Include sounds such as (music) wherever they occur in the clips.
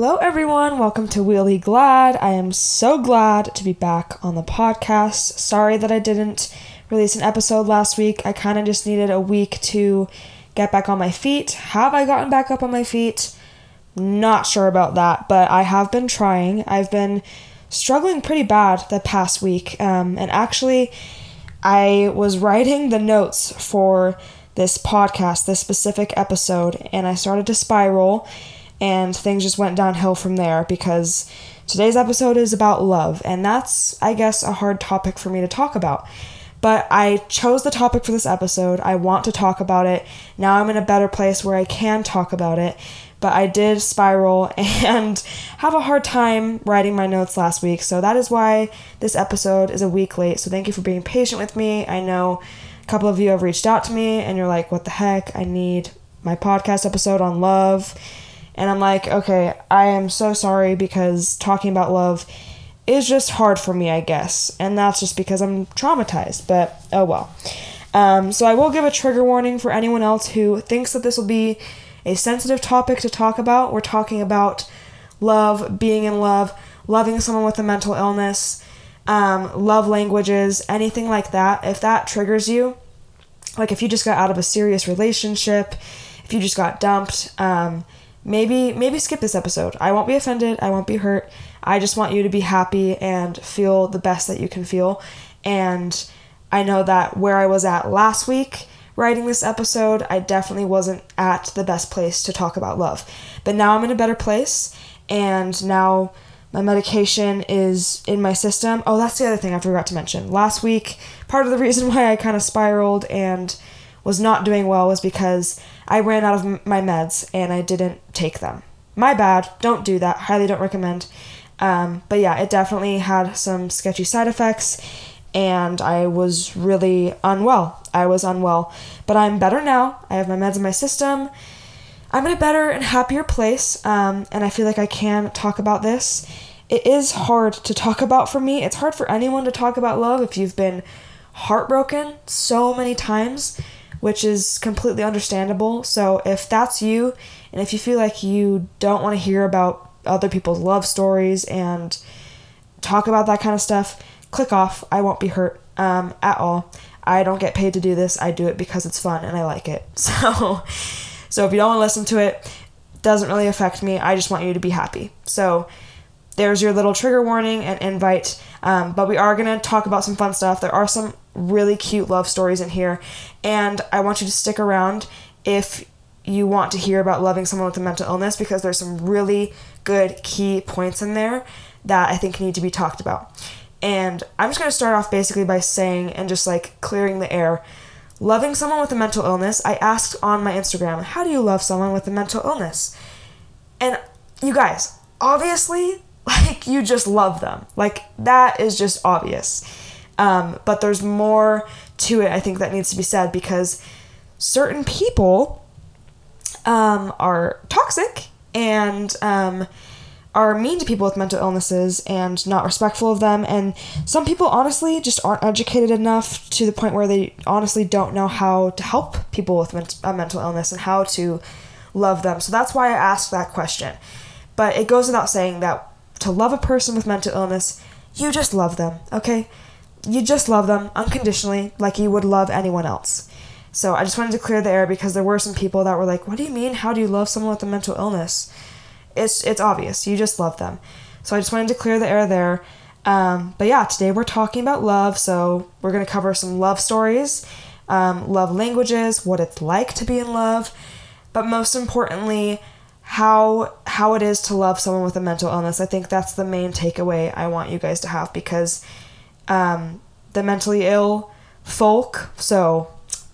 Hello, everyone. Welcome to Wheelie Glad. I am so glad to be back on the podcast. Sorry that I didn't release an episode last week. I kind of just needed a week to get back on my feet. Have I gotten back up on my feet? Not sure about that, but I have been trying. I've been struggling pretty bad the past week. Um, and actually, I was writing the notes for this podcast, this specific episode, and I started to spiral and things just went downhill from there because today's episode is about love, and that's, I guess, a hard topic for me to talk about. But I chose the topic for this episode. I want to talk about it. Now I'm in a better place where I can talk about it. But I did spiral (laughs) and have a hard time writing my notes last week. So that is why this episode is a week late. So thank you for being patient with me. I know a couple of you have reached out to me and you're like, what the heck? I need my podcast episode on love and I'm like, okay, I am so sorry because talking about love is just hard for me, I guess. And that's just because I'm traumatized, but oh well. Um, so I will give a trigger warning for anyone else who thinks that this will be a sensitive topic to talk about. We're talking about love, being in love, loving someone with a mental illness, um, love languages, anything like that. If that triggers you, like if you just got out of a serious relationship, if you just got dumped, um, maybe maybe skip this episode. I won't be offended, I won't be hurt. I just want you to be happy and feel the best that you can feel. And I know that where I was at last week writing this episode, I definitely wasn't at the best place to talk about love. But now I'm in a better place and now my medication is in my system. Oh, that's the other thing I forgot to mention. Last week, part of the reason (laughs) why I kind of spiraled and was not doing well was because I ran out of my meds and I didn't take them. My bad. Don't do that. Highly don't recommend. Um, but yeah, it definitely had some sketchy side effects and I was really unwell. I was unwell. But I'm better now. I have my meds in my system. I'm in a better and happier place, um, and I feel like I can talk about this. It is hard to talk about for me. It's hard for anyone to talk about love if you've been heartbroken so many times which is completely understandable. So if that's you, and if you feel like you don't want to hear about other people's love stories and talk about that kind of stuff, click off. I won't be hurt um, at all. I don't get paid to do this. I do it because it's fun and I like it. (laughs) So, so if you don't want to listen to it, doesn't really affect me. I just want you to be happy. So there's your little trigger warning and invite. Um, but we are going to talk about some fun stuff. There are some really cute love stories in here. And I want you to stick around if you want to hear about loving someone with a mental illness because there's some really good key points in there that I think need to be talked about. And I'm just going to start off basically by saying and just like clearing the air. Loving someone with a mental illness, I asked on my Instagram, how do you love someone with a mental illness? And you guys, obviously, like you just love them. Like that is just obvious. Um, but there's more to it, I think, that needs to be said because certain people um, are toxic and um, are mean to people with mental illnesses and not respectful of them. And some people, honestly, just aren't educated enough to the point where they honestly don't know how to help people with a mental illness and how to love them. So that's why I asked that question. But it goes without saying that to love a person with mental illness, you just love them, okay? you just love them unconditionally like you would love anyone else. So I just wanted to clear the air because there were some people that were like, "What do you mean? How do you love someone with a mental illness?" It's it's obvious. You just love them. So I just wanted to clear the air there. Um, but yeah, today we're talking about love. So we're gonna cover some love stories, um, love languages, what it's like to be in love, but most importantly, how how it is to love someone with a mental illness. I think that's the main takeaway I want you guys to have because um, the mentally ill folk, so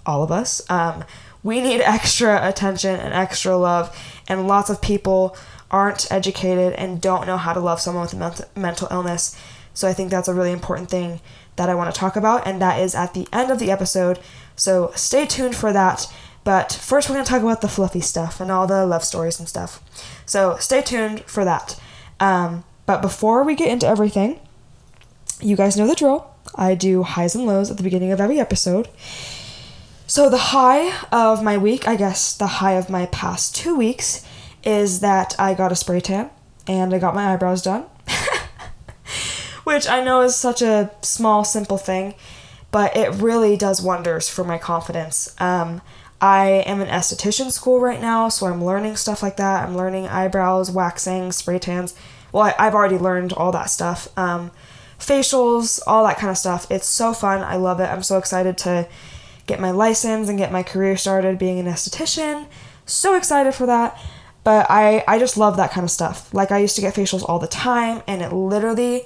all of us, um, we need (laughs) extra attention and extra love, and lots of people aren't educated and don't know how to love someone with a ment- mental illness. So I think that's a really important thing that I want to talk about, and that is at the end of the episode. So stay tuned for that. But first, we're going to talk about the fluffy stuff and all the love stories and stuff. So stay tuned for that. Um, but before we get into everything, you guys know the drill. I do highs and lows at the beginning of every episode. So, the high of my week, I guess the high of my past two weeks, is that I got a spray tan. and I got my eyebrows done. (laughs) Which I know is such a small, simple thing, but it really does wonders for my confidence. Um, I am in esthetician school right now, so I'm learning stuff like that. I'm learning eyebrows, waxing, spray tans. Well, I, have already learned all that stuff. Um, facials, all that kind of stuff. It's so fun. I love it. I'm so excited to get my license and get my career started being an esthetician. So excited for that. But I, I just love that kind of stuff. Like, I used to get facials all the time, and it literally,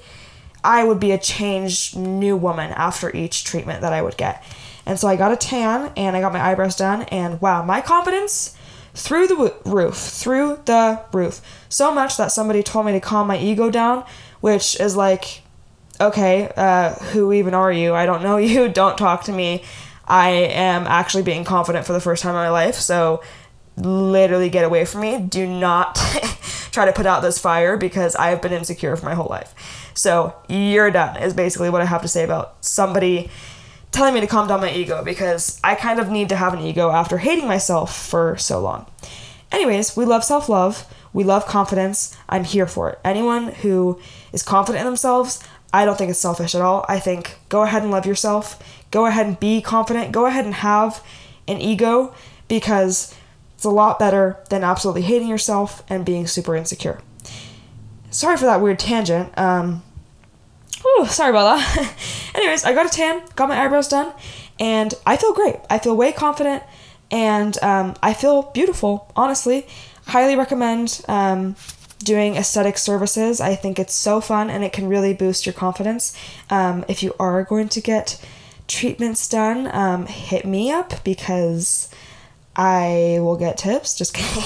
I would be a changed new woman after each treatment that I would get. And so I got a tan and I got my eyebrows done, and wow, my confidence through the roof, through the roof. So much that somebody told me to calm my ego down, which is like, okay, uh, who even are you? I don't know (laughs) you. Don't talk to me. I am actually being confident for the first time in my life. So literally get away from me. Do not (laughs) try to put out this fire because I have been insecure for my whole life. So you're done, is basically what I have to say about somebody telling me to calm down my ego because I kind of need to have an ego after hating myself for so long. Anyways, we love self love. We love confidence. I'm here for it. Anyone who is confident in themselves, I don't think it's selfish at all. I think go ahead and love yourself. Go ahead and be confident. Go ahead and have an ego because it's a lot better than absolutely hating yourself and being super insecure. Sorry for that weird tangent. Um, whew, sorry about that. (laughs) Anyways, I got a tan, got my eyebrows done, and I feel great. I feel way confident, and um, I feel beautiful, honestly. Highly recommend um, doing aesthetic services. I think it's so fun and it can really boost your confidence. Um, if you are going to get treatments done, um, hit me up because I will get tips. Just (laughs) kidding.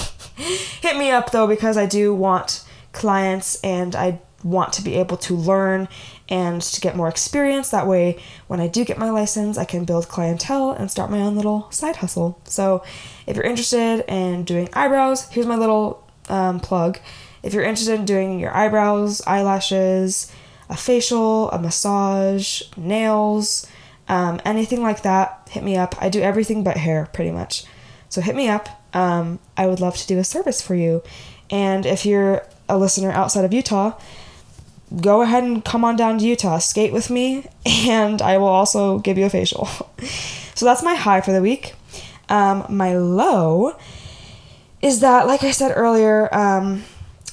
hit me up though because I do want clients and I want to be able to learn and to get more experience. That way, when I do get my license, I can build clientele and start my own little side hustle. So, if you're interested in doing eyebrows, here's my little um, plug. If you're interested in doing your eyebrows, eyelashes, a facial, a massage, nails, um, anything like that, hit me up. I do everything but hair pretty much. So hit me up. Um, I would love to do a service for you. And if you're a listener outside of Utah, go ahead and come on down to Utah, skate with me, (laughs) and I will also give you a facial. (laughs) so that's my high for the week. Um, my low is that, like I said earlier, um,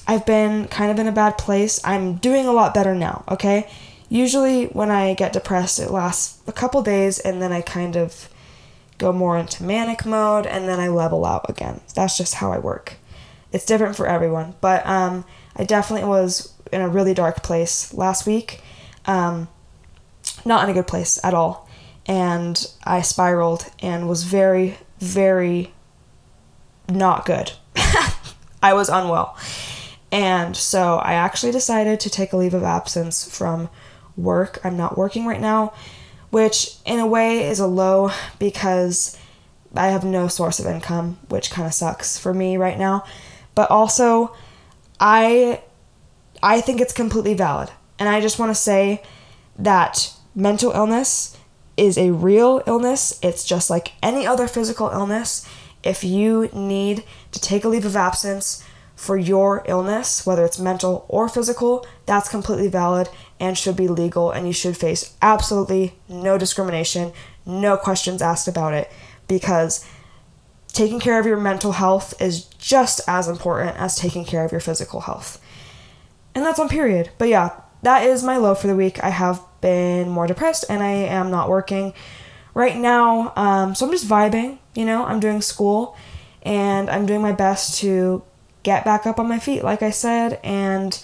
I've been kind of in a bad place. I'm doing a lot better now, okay? Usually, when I get depressed, it lasts a couple days and then I kind of go more into manic mode and then I level out again. That's just how I work. It's different for everyone, but um, I definitely was in a really dark place last week. Um, not in a good place at all. And I spiraled and was very, very not good. (laughs) I was unwell. And so I actually decided to take a leave of absence from work. I'm not working right now, which in a way is a low because I have no source of income, which kind of sucks for me right now. But also, I I think it's completely valid. And I just want to say that mental illness is a real illness. It's just like any other physical illness. If you need to take a leave of absence for your illness, whether it's mental or physical, that's completely valid and should be legal, and you should face absolutely no discrimination, no questions asked about it, because taking care of your mental health is just as important as taking care of your physical health. And that's on period. But yeah, that is my low for the week. I have been more depressed and I am not working right now. Um, so I'm just vibing, you know, I'm doing school and I'm doing my best to get back up on my feet, like I said, and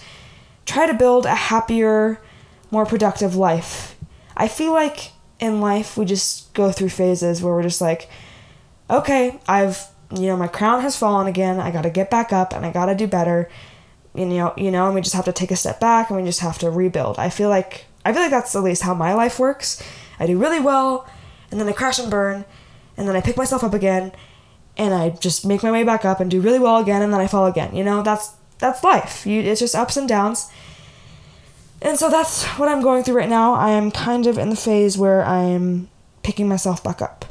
try to build a happier, more productive life. I feel like in life we just go through phases where we're just like, okay, I've, you know, my crown has fallen again. I got to get back up and I got to do better you know, you know, and we just have to take a step back and we just have to rebuild. I feel like I feel like that's at least how my life works. I do really well, and then I crash and burn, and then I pick myself up again, and I just make my way back up and do really well again, and then I fall again. You know, that's that's life. You, it's just ups and downs. And so that's what I'm going through right now. I am kind of in the phase where I'm picking myself back up,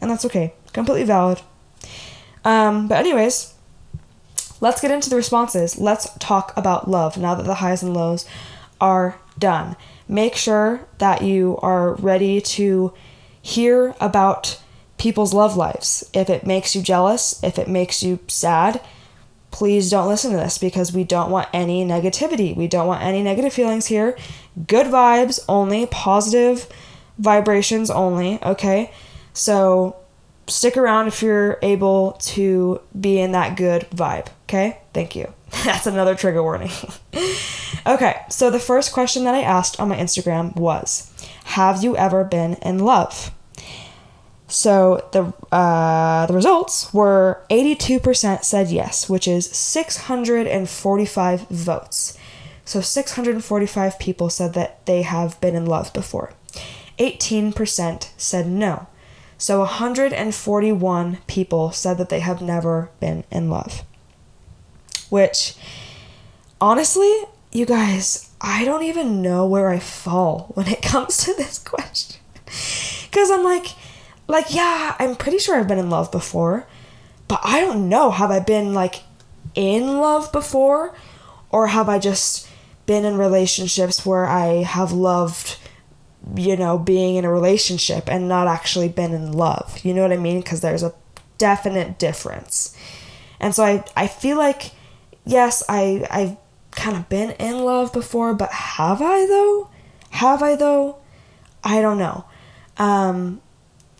and that's okay. Completely valid. Um, but anyways, let's get into the responses. Let's talk about love now that the highs and lows are done. Make sure that you are ready to hear about people's love lives. If it makes you jealous, if it makes you sad, please don't listen to this because we don't want any negativity. We don't want any negative feelings here. Good vibes only, positive vibrations only, okay? So stick around if you're able to be in that good vibe, okay? Thank you. (laughs) That's another trigger warning. (laughs) okay, so the first question that I asked on my Instagram was Have you ever been in love? So the uh, the results were 82% said yes, which is 645 votes. So 645 people said that they have been in love before. 18% said no. So 141 people said that they have never been in love. Which, honestly, you guys, I don't even know where I fall when it (laughs) comes to this question. Because I'm like, like, yeah, I'm pretty sure I've been in love before, but I don't know. Have I been like in love before? Or have I just been in relationships where I have loved you know, being in a relationship and not actually been in love. You know what I mean? Because there's a definite difference. And so I, I feel like, yes, I, I've kind of been in love before, but have I though? Have I though? I don't know. Um,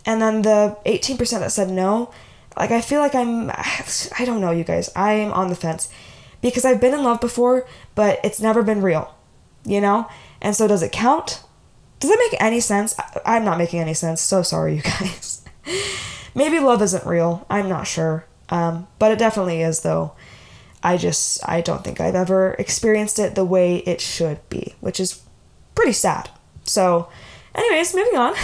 and then the 18% that said no, like I feel like I'm, (sighs) I don't know, you guys. I'm on the fence because I've been in love before, but it's never been real, you know? And so does it count? Does that make any sense? I'm not making any sense. So sorry, you (laughs) guys. Maybe love isn't real. I'm not sure. Um, but it definitely is, though. I just, I don't think I've ever experienced it the way it should be, which is pretty sad. So, anyways, moving on.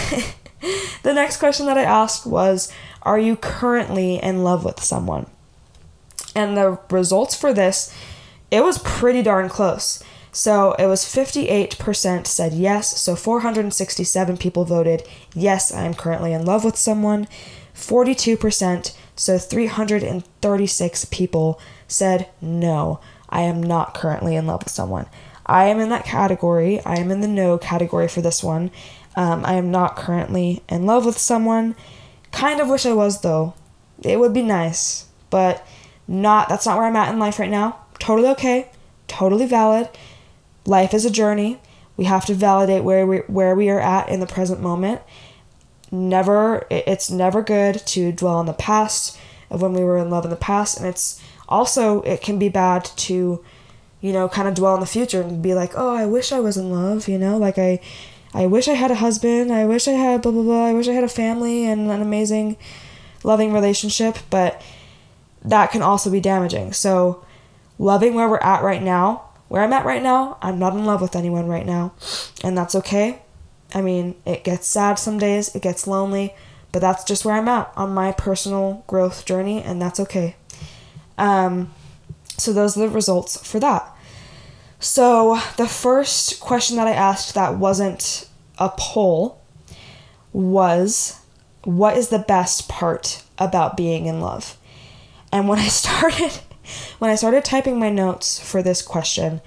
(laughs) the next question that I asked was Are you currently in love with someone? And the results for this, it was pretty darn close. So it was 58% said yes. So 467 people voted yes, I am currently in love with someone. 42%, so 336 people said no, I am not currently in love with someone. I am in that category. I am in the no category for this one. Um, I am not currently in love with someone. Kind of wish I was though. It would be nice, but not. That's not where I'm at in life right now. Totally okay. Totally valid life is a journey. We have to validate where we where we are at in the present moment. Never it's never good to dwell on the past of when we were in love in the past and it's also it can be bad to you know kind of dwell on the future and be like, "Oh, I wish I was in love," you know? Like I I wish I had a husband. I wish I had blah blah blah. I wish I had a family and an amazing loving relationship, but that can also be damaging. So, loving where we're at right now where I'm at right now, I'm not in love with anyone right now. And that's okay. I mean, it gets sad some days, it gets lonely, but that's just where I'm at on my personal growth journey, and that's okay. Um, so, those are the results for that. So, the first question that I asked that wasn't a poll was What is the best part about being in love? And when I (laughs) started when I started typing my notes for this question,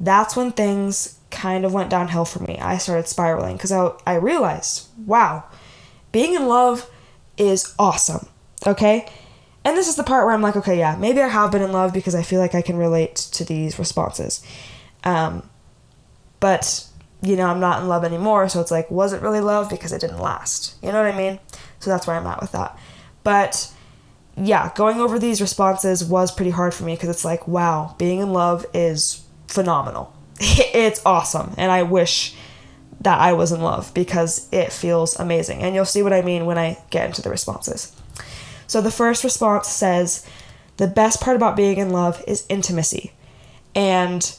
that's when things kind of went downhill for me. I started spiraling because I, I realized, wow, being in love is awesome. Okay? And this is the part where I'm like, okay, yeah, maybe I have been in love because I feel like I can relate to these responses. Um, but, you know, I'm not in love anymore, so it's like, was it really love because it didn't last? You know what I mean? So that's where I'm at with that. But yeah, going over these responses was pretty hard for me because it's like, wow, being in love is phenomenal. (laughs) it's awesome. And I wish that I was in love because it feels amazing. And you'll see what I mean when I get into the responses. So the first response says, the best part about being in love is intimacy. And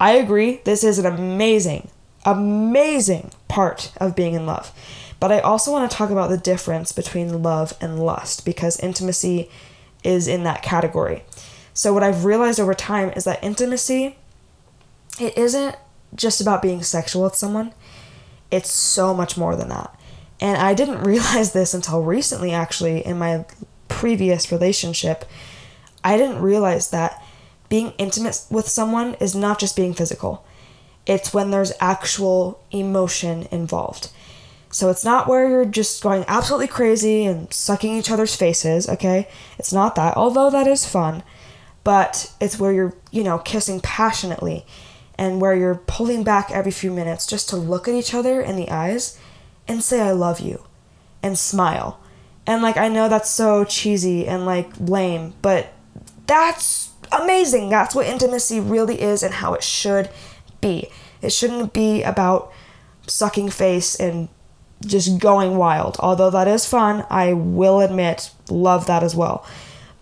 I agree, this is an amazing, amazing part of being in love. But I also want to talk about the difference between love and lust because intimacy is in that category. So what I've realized over time is that intimacy it isn't just about being sexual with someone. It's so much more than that. And I didn't (laughs) realize this until recently actually in my previous relationship. I didn't realize that being intimate with someone is not just being physical, it's when there's actual emotion involved. So it's not where you're just going absolutely crazy and sucking each other's faces, okay? It's not that, although that is fun. But it's where you're, you know, kissing passionately and where you're pulling back every few minutes just to look at each other in the eyes and say, I love you and smile. And like, I know that's so cheesy and like lame, but that's amazing. That's what intimacy really is and how it should be. It shouldn't be about sucking face and just going wild. Although that is fun, I will admit, love that as well.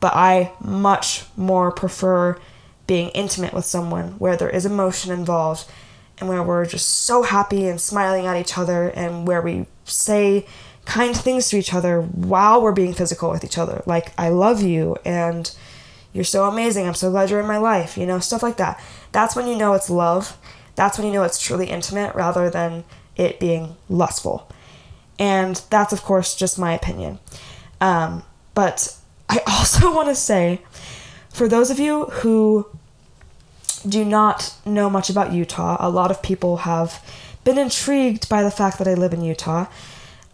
But I much more prefer being intimate with someone where there is emotion involved and where we're just so happy and smiling at each other and where we say kind things to each other while we're being physical with each other. Like, I love you and you're so amazing. I'm so glad you're in my life. You know, stuff like that. That's when you know it's love. That's when you know it's truly intimate rather than it being lustful. And that's, of course, just my opinion. Um, but I (laughs) also want to say for those of you who do not know much about Utah, a lot of people have been intrigued by the fact that I live in Utah.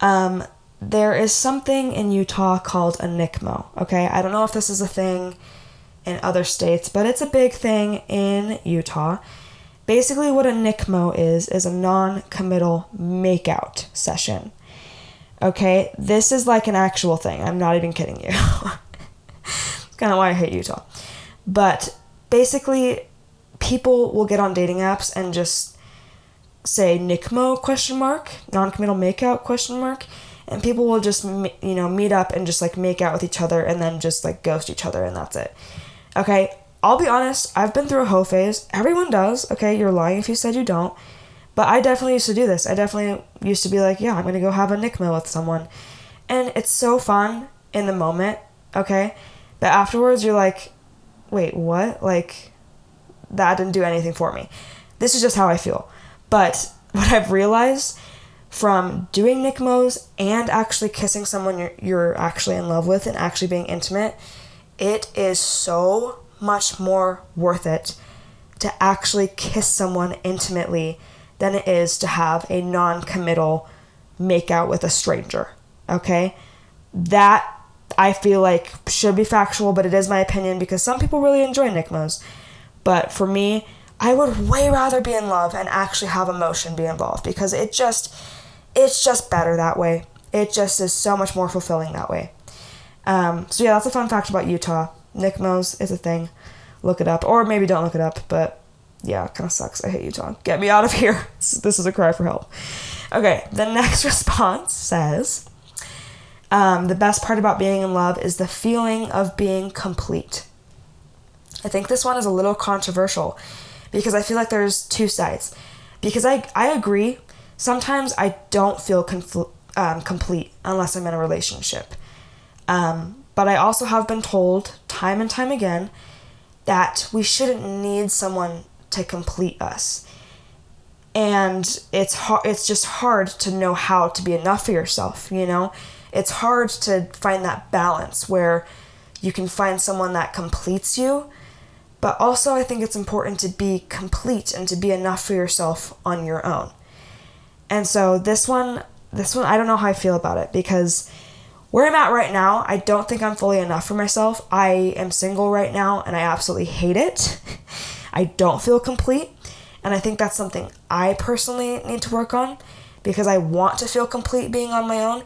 Um, there is something in Utah called a NCMO. Okay, I don't know if this is a thing in other states, but it's a big thing in Utah. Basically, what a NCMO is, is a non committal makeout session. Okay, this is like an actual thing. I'm not even kidding you. (laughs) it's kind of why I hate Utah. But basically, people will get on dating apps and just say NCMO question mark, non-committal makeout question mark, and people will just you know meet up and just like make out with each other and then just like ghost each other and that's it. Okay, I'll be honest, I've been through a hoe phase. Everyone does. Okay, you're lying if you said you don't. But I definitely used to do this. I definitely used to be like, yeah, I'm gonna go have a NCMO with someone. And it's so fun in the moment, okay? But afterwards, you're like, wait, what? Like, that didn't do anything for me. This is just how I feel. But (laughs) what I've realized from doing NCMOs and actually kissing someone you're, you're actually in love with and actually being intimate, it is so much more worth it to actually kiss someone intimately than it is to have a non committal makeout with a stranger. Okay? That I feel like should be factual, but it is my opinion because some people really enjoy NCMOs. But for me, I would way rather be in love and actually have emotion be involved because it just it's just better that way. It just is so much more fulfilling that way. Um, so yeah, that's a fun fact about Utah. NCMOs is a thing. Look it up, or maybe don't look it up. But yeah, kind of sucks. I hate Utah. Get me out of here. (laughs) This is a cry for help. Okay, the (laughs) next response says, um, "The best part about being in love is the feeling of being complete." I think this one is a little controversial because I feel like there's two sides. Because I I agree. Sometimes I don't feel confl- um, complete unless I'm in a relationship. Um, but I also have been told time and time again that we shouldn't need someone to complete us. And it's hard it's just hard to know how to be enough for yourself, you know? It's hard to find that balance where you can find someone that completes you, but also I think it's important to be complete and to be enough for yourself on your own. And so this one this one I don't know how I feel about it because where I'm at right now, I don't think I'm fully enough for myself. I am single right now and I absolutely hate it. (laughs) I don't feel complete. And I think that's something I personally need to work on because I want to feel complete being on my own.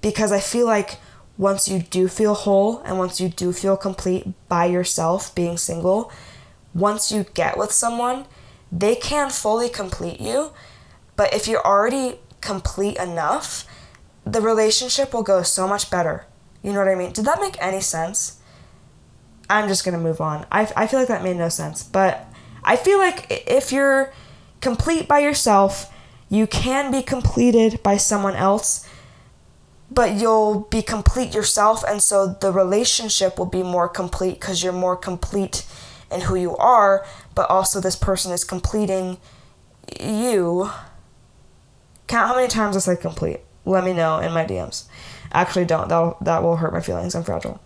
Because I feel like once you do feel whole and once you do feel complete by yourself being single, once you get with someone, they can fully complete you. But if you're already complete enough, the relationship will go so much better. You know what I mean? Did that make any sense? I'm just gonna move on. I, I feel like that made no sense, but I feel like if you're complete by yourself, you can be completed by someone else, but you'll be complete yourself, and so the relationship will be more complete because you're more complete in who you are, but also this person is completing you. Count how many times I said complete let me know in my DMs. Actually, don't. That that will hurt my feelings. I'm fragile.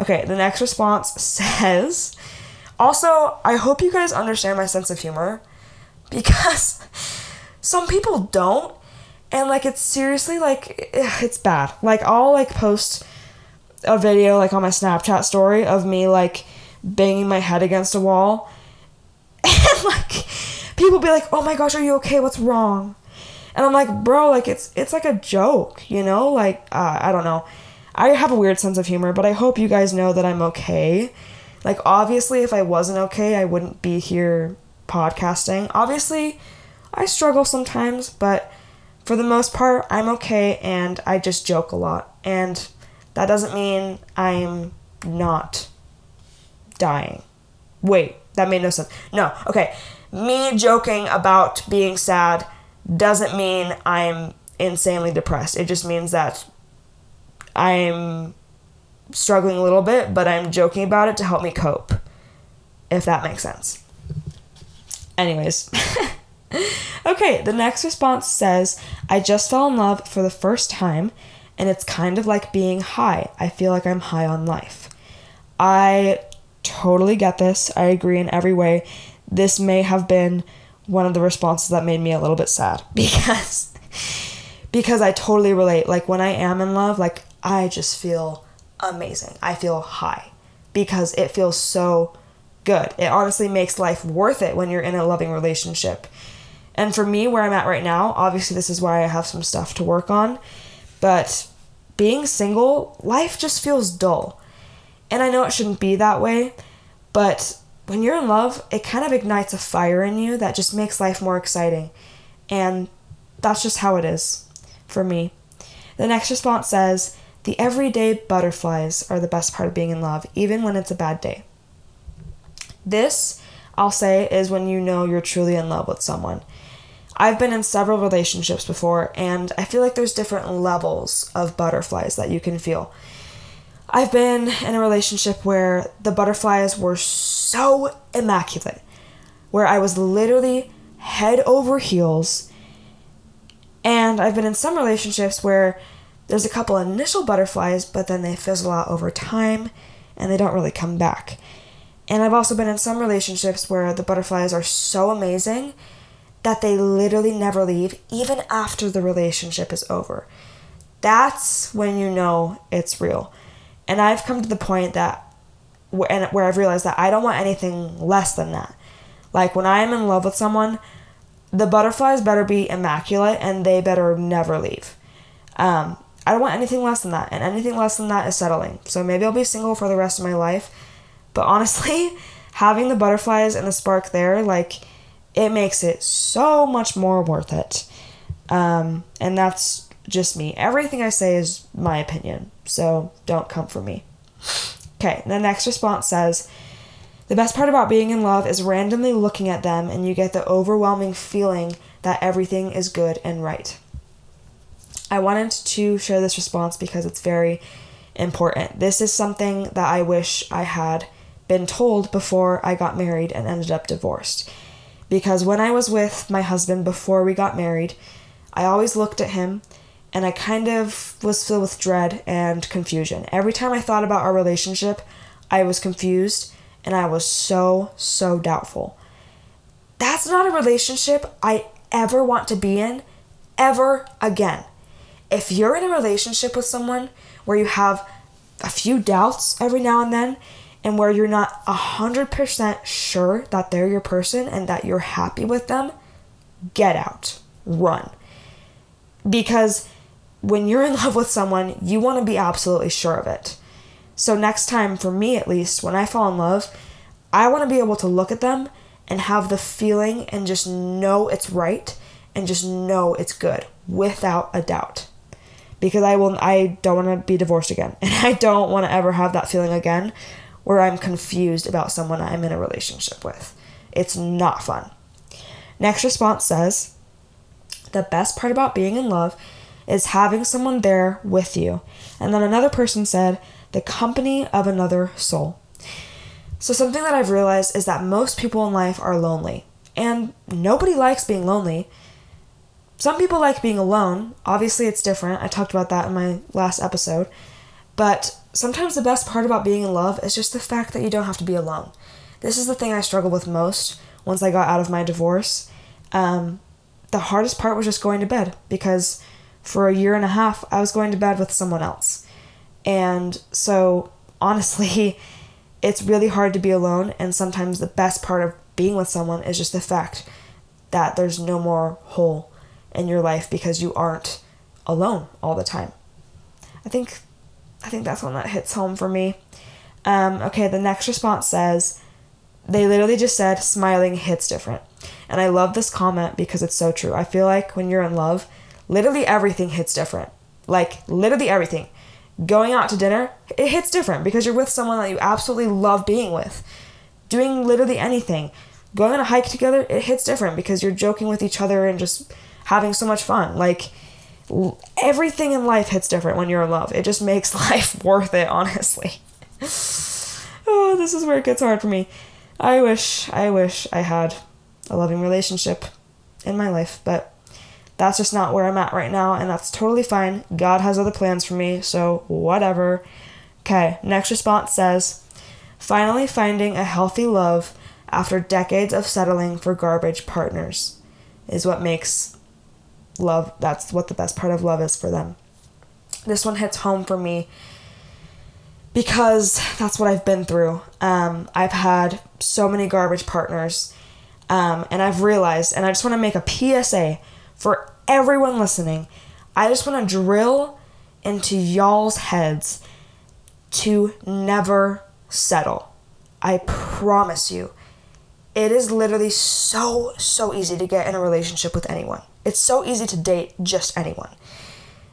Okay, the next response (laughs) says, also, I hope you guys understand my sense of humor because (laughs) some people don't. And like, it's seriously like, it's bad. Like, I'll like post a video like on my Snapchat story of me like banging my head against a wall. (laughs) And like, people be like, oh my gosh, are you okay? What's wrong? And I'm like, bro, like it's it's like a joke, you know? Like uh, I don't know. I have a weird sense of humor, but I hope you guys know that I'm okay. Like obviously if I wasn't okay, I wouldn't be here podcasting. Obviously, I struggle sometimes, but for the most part, I'm okay and I just joke a lot. And that doesn't mean I'm not dying. Wait, that made no sense. No, okay. Me joking about being sad doesn't mean I'm insanely depressed. It just means that I'm struggling a little bit, but I'm joking about it to help me cope. If that makes sense. Anyways. (laughs) okay, the next response says, I just fell in love for the first time, and it's kind of like being high. I feel like I'm high on life. I totally get this. I agree in every way. This may have been one of the responses that made me a little bit sad (laughs) because because I totally relate. Like when I am in love, like I just feel amazing. I feel high because it feels so good. It honestly makes life worth it when you're in a loving relationship. And for me, where I'm at right now, obviously, this is why I have some stuff to work on. But being single, life just feels dull. And I know it shouldn't be that way, but when you're in love, it kind of ignites a fire in you that just makes life more exciting. And that's just how it is for me. The next response says, The everyday butterflies are the best part of being in love, even when it's a bad day. This, I'll say, is when you know you're truly in love with someone. I've been in several relationships before, and I feel like there's different levels of butterflies that you can feel. I've been in a relationship where the butterflies were so immaculate, where I was literally head over heels. And I've been in some relationships where there's a couple initial butterflies, but then they fizzle out over time and they don't really come back. And I've also been in some relationships where the butterflies are so amazing that they literally never leave, even after the relationship is over. That's when you know it's real. And I've come to the point that and where I've realized that I don't want anything less than that. Like when I am in love with someone, the butterflies better be immaculate and they better never leave. Um, I don't want anything less than that, and anything less than that is settling. So maybe I'll be single for the rest of my life. But honestly, (laughs) having the butterflies and the spark there, like, it makes it so much more worth it. Um, and that's just me. Everything I say is my opinion, so don't come for me. Okay, the next response says, the best part about being in love is randomly looking at them and you get the overwhelming feeling that everything is good and right. I wanted to share this response because it's very important. This is something that I wish I had been told before I got married and ended up divorced. Because when I was with my husband before we got married, I always looked at him and I kind of was filled with dread and confusion. Every time I thought about our relationship, I was confused and I was so, so doubtful. That's not a relationship I ever want to be in ever again. If you're in a relationship with someone where you have a few doubts every now and then and where you're not 100% sure that they're your person and that you're happy with them, get out. Run. Because when you're in (laughs) love with someone, you want to be absolutely sure of it. So, next time, for me at least, when I fall in love, I want to be able to look at them and have the feeling and just know it's right and just know it's good without a doubt. Because I will I don't want to be divorced again. (laughs) And I don't want to ever have that feeling again where I'm confused about someone I'm in a relationship with. It's not fun. Next response says, "The best part about being in love is having someone there with you. And then another person said, the company of another soul. So, something that I've realized is that most people in life are lonely. And nobody likes being lonely. Some people like being alone. Obviously, it's different. I talked about that in my last episode. But sometimes the best part about being in love is just the fact that you don't have to be alone. This is the thing I struggled with most once I got out of my divorce. Um, the hardest part was just going to bed because for a year and a half I was going to bed with someone else. And so, (laughs) honestly, it's really hard to be alone, and sometimes the best part of being with someone is just the fact that there's no more hole in your life because you aren't alone all the time. I think I think that's one that hits home for me. Um, okay, the next response says they literally just said smiling hits different. And I love this comment because it's so true. I feel like when you're in love, literally everything hits different. Like literally everything. Going out to dinner, it hits different because you're with someone that you absolutely love being with. Doing literally anything. Going on a hike together, it hits different because you're joking with each other and just having so much fun. Like everything in life hits different when you're in love. It just (laughs) makes life worth it, honestly. (laughs) oh, this is where it gets hard for me. I wish, I wish I had a loving relationship in my life, but that's just not where I'm at right now, and that's totally fine. God has other plans for me, so whatever. Okay, next response says finally finding a healthy love after decades of settling for garbage partners is what makes love, that's what the best part of love is for them. This one hits home for me because that's what I've been through. Um, I've had so many garbage partners, um, and I've realized, and I just want to make a PSA for everyone listening. I just want to drill into y'all's heads to never settle. I promise you. It is literally so, so easy to get in a relationship with anyone. It's so easy to date just anyone.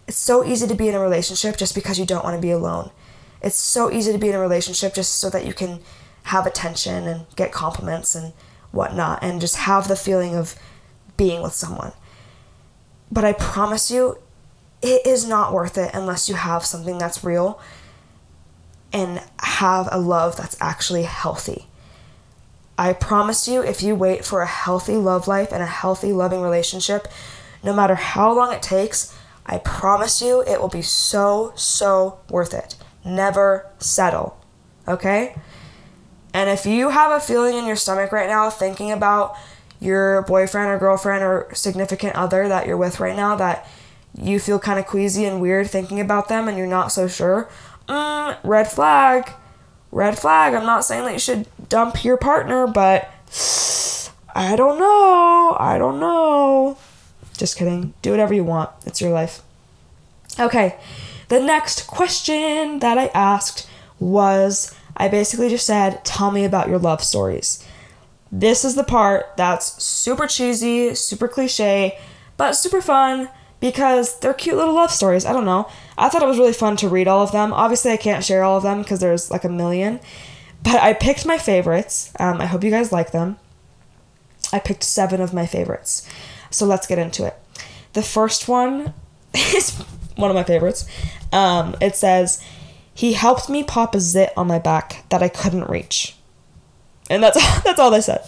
It's so easy to be in a relationship just because you don't want to be alone. It's so easy to be in a relationship just so that you can have attention and get compliments and whatnot and just have the feeling of being with someone. But I promise you, it is not worth it unless you have something that's real and have a love that's actually healthy. I promise you, if you wait for a healthy love life and a healthy loving relationship, no matter how long it takes, I promise you it will be so, so worth it. Never settle. Okay? And if you have a feeling in your stomach right now thinking about your boyfriend or girlfriend or significant other that you're with right now that you feel kind of queasy and weird thinking about them and you're not so sure, mm, red flag red flag. I'm not saying that you should dump your partner, but I don't know. I don't know. Just kidding. Do whatever you want. It's your life. Okay. The next question that I asked was I basically just said, Tell me about your love stories. This is the part that's super cheesy, super cliche, but super fun because they're cute little love stories. I don't know. I thought it was really fun to read all of them. Obviously, I can't share all of them because there's like a million, but I picked my favorites. Um, I hope you guys like them. I picked seven of my favorites. So let's get into it. The first one (laughs) is one of my favorites. Um, it says, He helped me pop a zit on my back that I couldn't reach. And that's (laughs) that's all they said.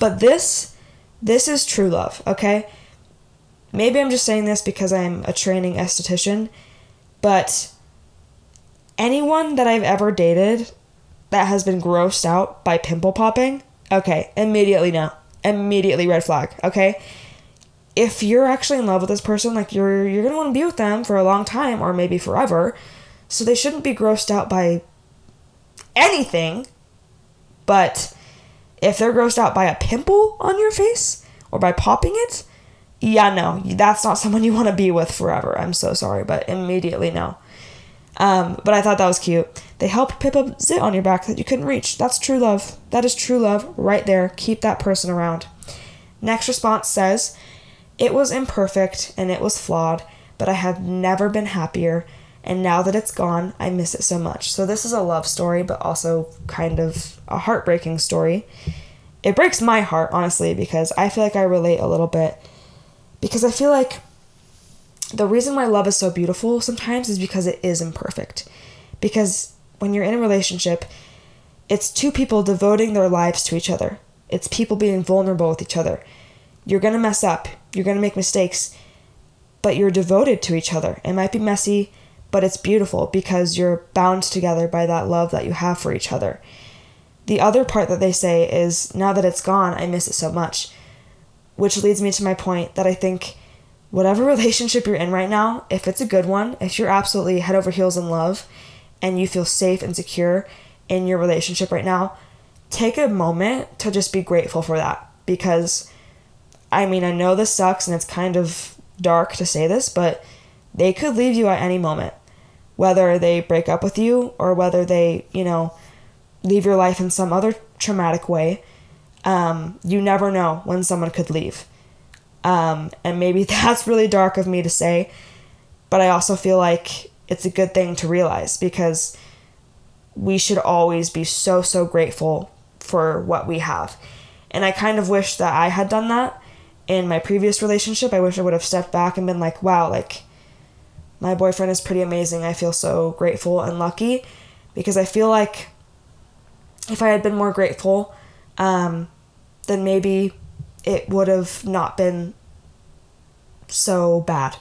But this this is true love, okay? Maybe I'm just saying this because I'm a training esthetician, but anyone that I've ever dated that has been grossed out by pimple popping, okay, immediately no. Immediately red flag, okay? If you're actually in love with this person, like you're you're gonna want to be with them for a long time or maybe forever. So they shouldn't be grossed out by anything. But if they're grossed out by a pimple on your face or by popping it, yeah, no, that's not someone you want to be with forever. I'm so sorry, but immediately no. Um, but I thought that was cute. They helped pip zit on your back that you couldn't reach. That's true love. That is true love right there. Keep that person around. Next response says, It was imperfect and it was flawed, but I have never been happier. And now that it's gone, I miss it so much. So, this is a love story, but also kind of a heartbreaking story. It breaks my heart, honestly, because I feel like I relate a little bit because I feel like the reason why love is so beautiful sometimes is because it is imperfect. Because when you're in a relationship, it's two people devoting their lives to each other. It's people being vulnerable with each other. You're going to mess up, you're going to make mistakes, but you're devoted to each other. It might be messy, but it's beautiful because you're bound together by that love that you have for each other. The other part that they say is now that it's gone, I miss it so much. Which leads me to my point that I think whatever (laughs) relationship you're in right now, if it's a good one, if you're absolutely head over heels in love and you feel safe and secure in your relationship right now, take a moment to just be grateful for that because I mean, I know this sucks and it's kind of dark to say this, but they could leave you at any moment. Whether they break up with you or whether they, you know, leave your life in some other traumatic way, um, you never know when someone could leave. Um, and maybe (laughs) that's really dark of me to say, but I also feel like it's a good thing to realize because we should always be so, so grateful for what we have. And I kind of wish that I had done that in my previous relationship. I wish I would have stepped back and been like, wow, like, my boyfriend is pretty amazing. I feel so grateful and lucky because I feel like if I had been more grateful, um, then maybe it would have not been so bad,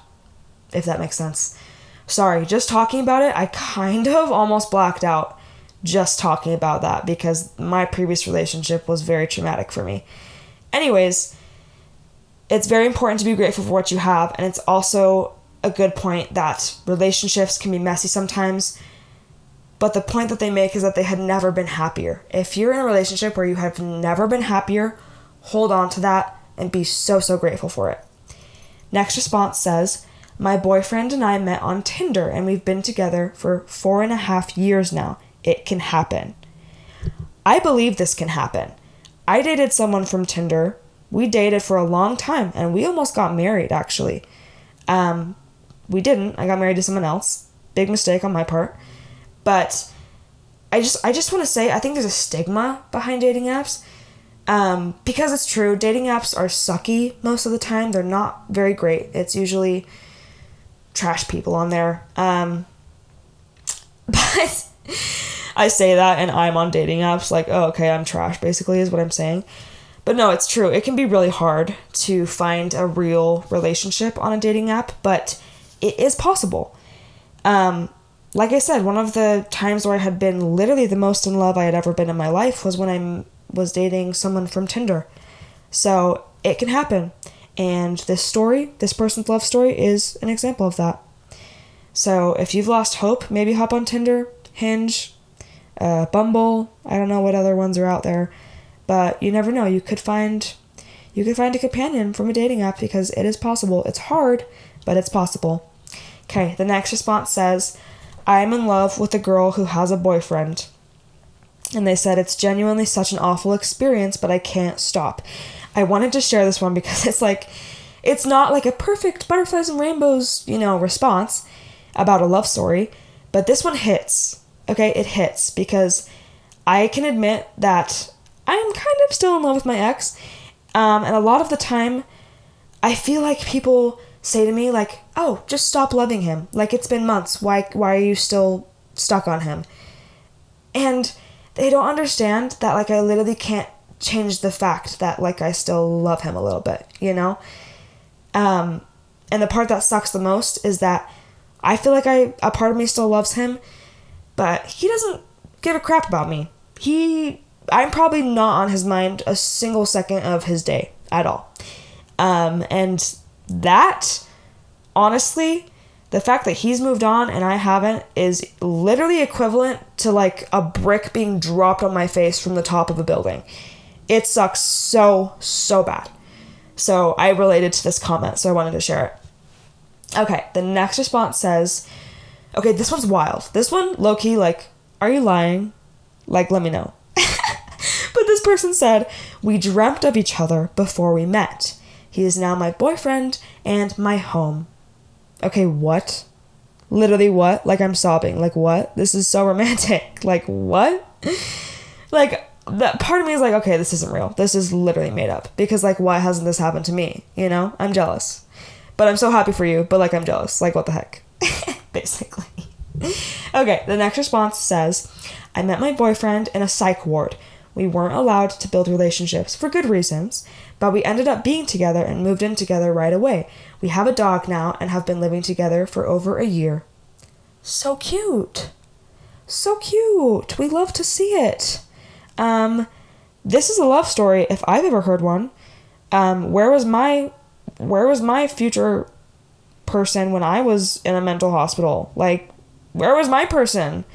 if that makes sense. Sorry, just talking about it, I (laughs) kind of almost blacked out just talking about that because my previous relationship was very traumatic for me. Anyways, it's very important to be grateful for what you have, and it's also a good point that relationships can be messy sometimes. But the point that they make is that they had never been happier. If you're in a relationship where you have never been happier, hold on to that and be so, so grateful for it. Next response says, My boyfriend and I met on Tinder and we've been together for four and a half years now. It can happen. I believe this can happen. I dated someone from Tinder we dated for a long time and we almost got married actually. Um, we didn't. I got married to someone else. Big mistake on my part. But I just I just want to say I think there's a stigma behind dating apps. Um, because it's true, dating apps are sucky most of the time. They're not very great. It's usually trash people on there. Um, (laughs) but I say that and I'm on dating apps like, oh, okay, I'm trash basically is what I'm saying. But no, it's true. It can be really hard to find a real relationship on a dating app, but it is possible. Um, like I said, one of the times where I had been literally the most in love I had ever been in my life was when I was dating someone from Tinder. So it can happen. And this story, this person's love story, is an example of that. So if you've lost hope, maybe hop on Tinder, Hinge, uh, Bumble. I don't know what other ones are out there. But you never know. You could find you could find a companion from a dating app because it is possible. It's hard, but it's possible. Okay, the next response says, I am in love with a girl who has a boyfriend. And they said it's genuinely such an awful experience, but I can't stop. I wanted to share this one because it's like it's not like a perfect butterflies and rainbows, you know, response about a love story, but this one hits. Okay, it hits because I can admit that I am kind of still in love with my ex. Um, and a lot of the time, I feel like people say to me like, "Oh, just stop loving him. Like it's been months. Why why are you still stuck on him?" And they don't understand that like I literally can't change the fact that like I still love him a little bit, you know? Um and the part that sucks the most is that I feel like I a part of me still loves him, but he doesn't give a crap about me. He I'm probably not on his mind a single second of his day at all. Um, and that, honestly, the fact that he's moved on and I haven't is literally equivalent to like a brick being dropped on my face from the top of a building. It sucks so, so bad. So I related to this comment, so I wanted to share it. Okay, the next response says, okay, this one's wild. This one, low key, like, are you lying? Like, let me know. (laughs) But this person said, We dreamt of each other before we met. He is now my boyfriend and my home. Okay, what? Literally, what? Like, I'm sobbing. Like, what? This is so (laughs) romantic. Like, what? like, that part of me is like, okay, this isn't real. This is literally made up. Because, like, why hasn't this happened to me? You know? I'm jealous. But I'm so happy for you, but, like, I'm jealous. Like, what the heck? (laughs) Basically. okay, the next response says, I met my boyfriend in a psych ward. We weren't allowed to build relationships for good reasons, but we ended up being together and moved in together right away. We have a dog now and have been living together for over a year. So cute. So cute. We love to see it. Um, this is a love story if I've ever heard one. Um, where was my where was my future person when I was in a mental hospital? Like, where was my person?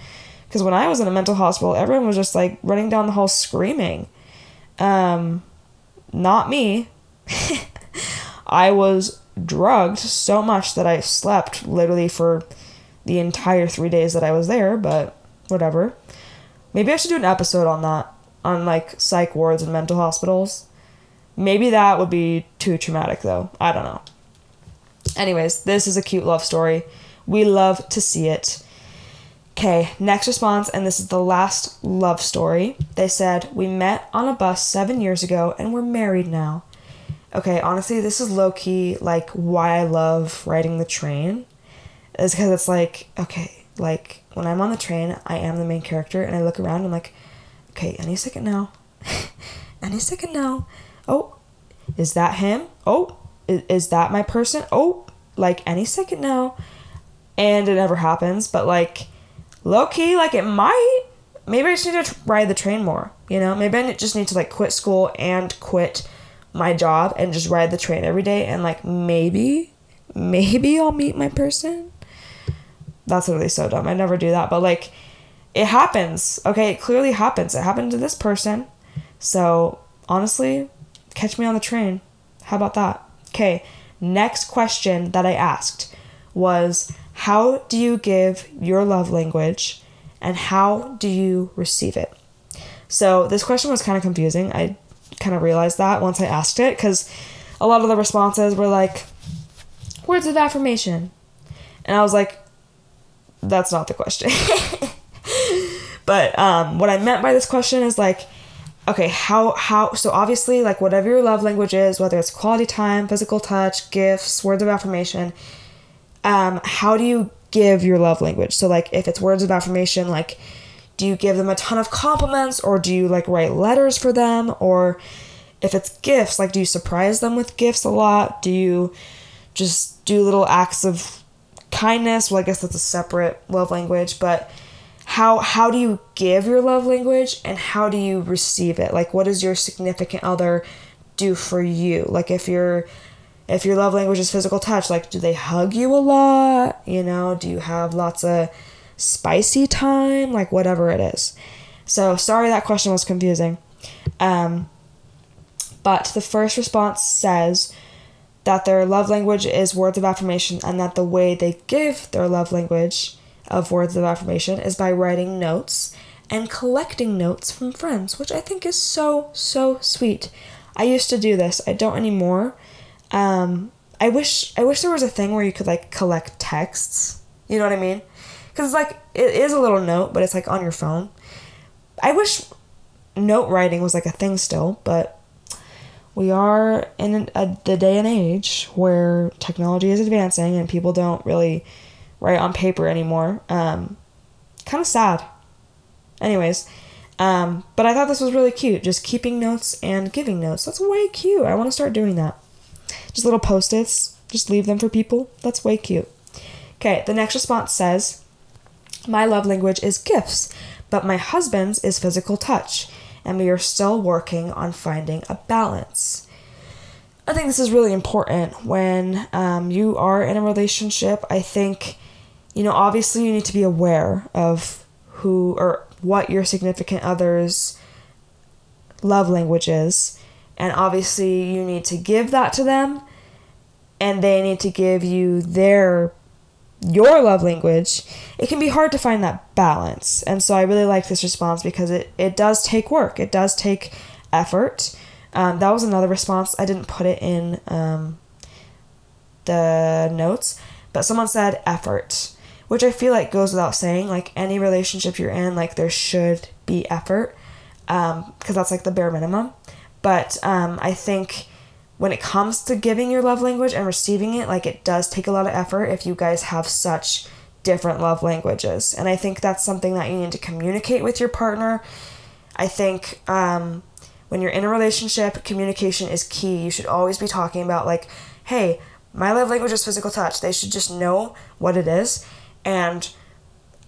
Because when I was in a mental hospital, everyone was just like running down the hall screaming. Um, not me. (laughs) I was drugged so much that I slept literally for the entire three days that I was there, but whatever. Maybe I should do an episode on that, on like psych wards and mental hospitals. Maybe that would be too traumatic though. I don't know. Anyways, this is a cute love story. We love to see it. Okay, next response, and this is the last love story. They said, We met on a bus seven years ago and we're married now. Okay, honestly, this is low key like why I love riding the train. Is because it's like, okay, like when I'm on the train, I am the main character and I look around and I'm like, okay, any second now. (laughs) any second now. Oh, is that him? Oh, is, is that my person? Oh, like any second now. And it never happens, but like low key, like it might. Maybe I just need to ride the train more, you know? Maybe I just need to like quit school and quit my job and just ride the train every day and like maybe, maybe I'll meet my person. That's literally so dumb. I never do that, but like it happens. Okay, it clearly happens. It happened to this person. So honestly, catch me on the train. How about that? Okay, next question that I asked was how do you give your love language and how do you receive it? So this question was kind of confusing. I kind of realized that once I asked it because a lot of the responses were like words of affirmation. And I was like, that's not the question. (laughs) but um, what I meant by this question is like, okay, how how so obviously like whatever your love language is, whether it's quality time, physical touch, gifts, words of affirmation, um, how do you give your love language? So like if it's words of affirmation, like do you give them a ton of compliments or do you like write letters for them or if it's gifts, like do you surprise them with gifts a lot? Do you just do little acts of kindness? Well, I guess that's a separate love language, but how how do you give your love language and how do you receive it like what does your significant other do for you like if you're if your love language is physical touch like do they hug you a lot you know do you have lots of spicy time like whatever it is so sorry that question was confusing um, but the first response says that their love language is words of affirmation and that the way they give their love language of words of affirmation is by writing notes and collecting notes from friends, which I think is so, so sweet. I used to do this. I don't anymore. Um, I wish I wish there was a thing where you could like collect texts. You know what I mean? Cuz like it is a little note, but it's like on your phone. I wish note writing was like a thing still, but we are in a, the day and age where technology is advancing and people don't really write on paper anymore. Um, kind of sad. Anyways, um, but I thought this was really cute. Just keeping notes and giving notes. That's way cute. I want to start doing that. Just little post its. Just leave them for people. That's way cute. Okay, the next response says, My love language is gifts, but my husband's is physical touch, and we are still working on finding a balance. I think this is really important when um, you are in a relationship. I think you know, obviously you need to be aware of who or what your significant other's love language is. And obviously you need to give that to them and they need to give you their your love language. It can be hard to find that balance. And so I really like this response because it, it does take work. It does take effort. Um, that was another response. I didn't put it in um, the notes, but someone said effort which I feel like goes without saying. Like any relationship you're in, like there should be effort, because um, that's like the bare minimum. But um, I think when it comes to giving your love language and receiving it, like it does take a lot of effort if you guys have such different love languages. And I think that's something that you need to communicate with your partner. I think um, when you're in a relationship, communication is key. You should always be talking about, like, hey, my love language is physical touch. They should just know what it is and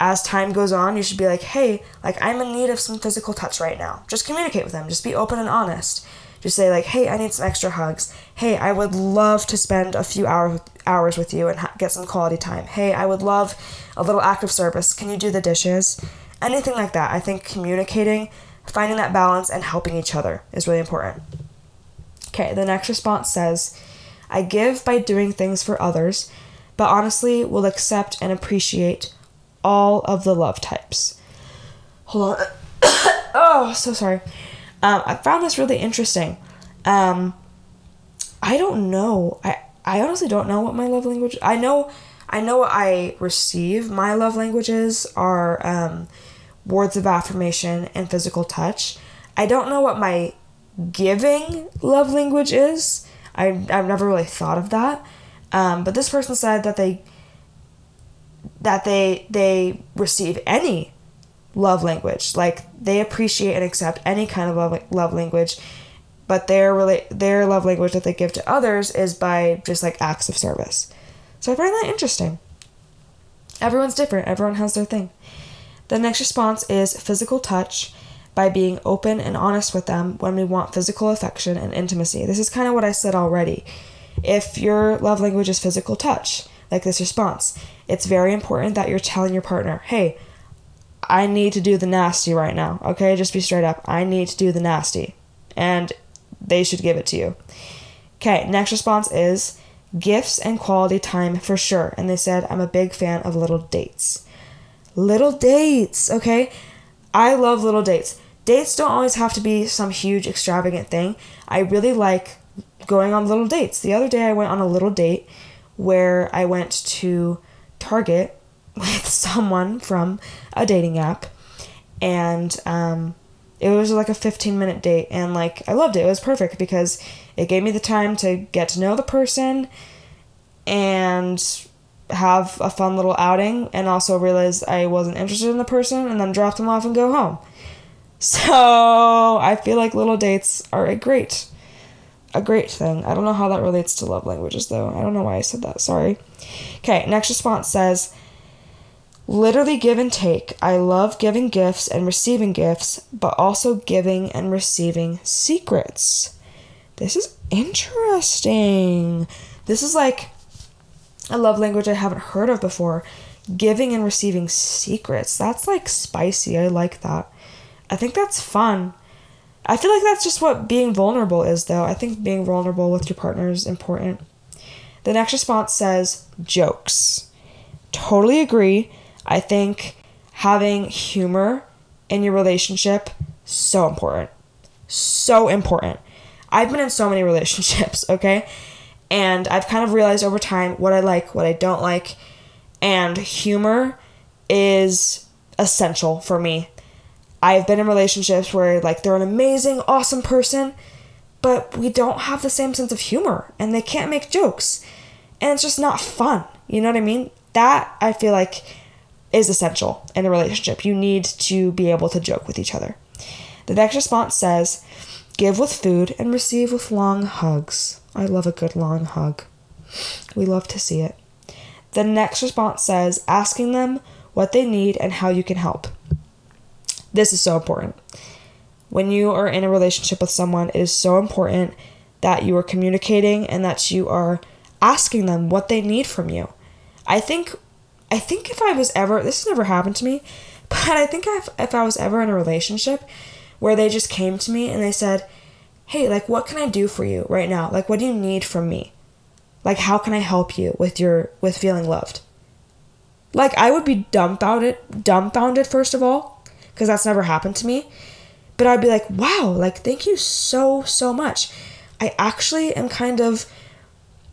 as time goes on, you should be like, hey, like I'm in need of some physical touch right now. Just communicate with them. Just be open and honest. Just say like, hey, I need some extra hugs. Hey, I would love to spend a few hours hours with you and ha- get some quality time. Hey, I would love a little act of service. Can you do the dishes? Anything like that. I think communicating, finding that balance, and helping each other is really important. Okay, the next response says, I give by doing things for others, but honestly will accept and appreciate all of the love types. Hold on. (coughs) oh, so sorry. Um, I found this really interesting. Um, I don't know. I I honestly don't know what my love language. I know, I know what I receive. My love languages are um, words of affirmation and physical touch. I don't know what my giving love language is. I I've never really thought of that. Um, but this person said that they that they they receive any love language. Like they appreciate and accept any kind of love, love language, but their really their love language that they give to others is by just like acts of service. So I find that interesting. Everyone's different. Everyone has their thing. The next response is physical touch by being open and honest with them when we want physical affection and intimacy. This is kind of what I said already. If your love language is physical touch, like this response, it's very important that you're telling your partner, hey, I need to do the nasty right now. Okay, just be straight up. I need to do the nasty. And they should give it to you. Okay, next response is gifts and quality time for sure. And they said, I'm a big fan of little dates. Little dates, okay? I love little dates. Dates don't always have to be some huge extravagant thing. I really like going on little dates. The other day I went on a little date where I went to Target (laughs) with someone from a dating app. And um, it was like a 15 minute date and like i loved it. It was perfect because it gave me the time to get to know the person and have a fun little outing and also realize i wasn't interested in the person and then drop them off and go home. (laughs) So i feel like little dates are a great a great thing i don't know how that relates to love languages though i don't know why i said that sorry okay next response says Literally give and take. I love giving gifts and receiving gifts, but also giving and receiving secrets. This is interesting. This is like a love language I haven't heard of before. Giving and receiving secrets. That's like spicy. I like that. I think that's fun. I feel like that's just what being vulnerable is, though. I think being vulnerable with your partner is important. The next response says jokes. Totally agree. I think having humor in your relationship so important. So important. I've been in so many (laughs) relationships, okay? And I've kind of realized over time what I like, what I don't like, and humor is essential for me. I've been in relationships where like they're an amazing, awesome person, but we don't have the same sense of humor and they can't make jokes. And it's just not fun. You know what I mean? That I feel like is essential in a relationship. You need to be able to joke with each other. The next response says, Give with food and receive with long hugs. I love a good long hug. We love to see it. The next response says, Asking them what they need and how you can help. This is so important. When you are in a relationship with someone, it is so important that you are communicating and that you are asking them what they need from you. I think I think if I was ever, this has never happened to me, (laughs) but I think if, if I was ever in a relationship where they just came to me and they said, hey, like, what can I do for you right now? Like, what do you need from me? Like, how can I help you with your, with feeling loved? Like, I would be dumbfounded, dumbfounded, first of all, because that's never happened to me. But I'd be like, wow, like, thank you so, so much. I actually am kind of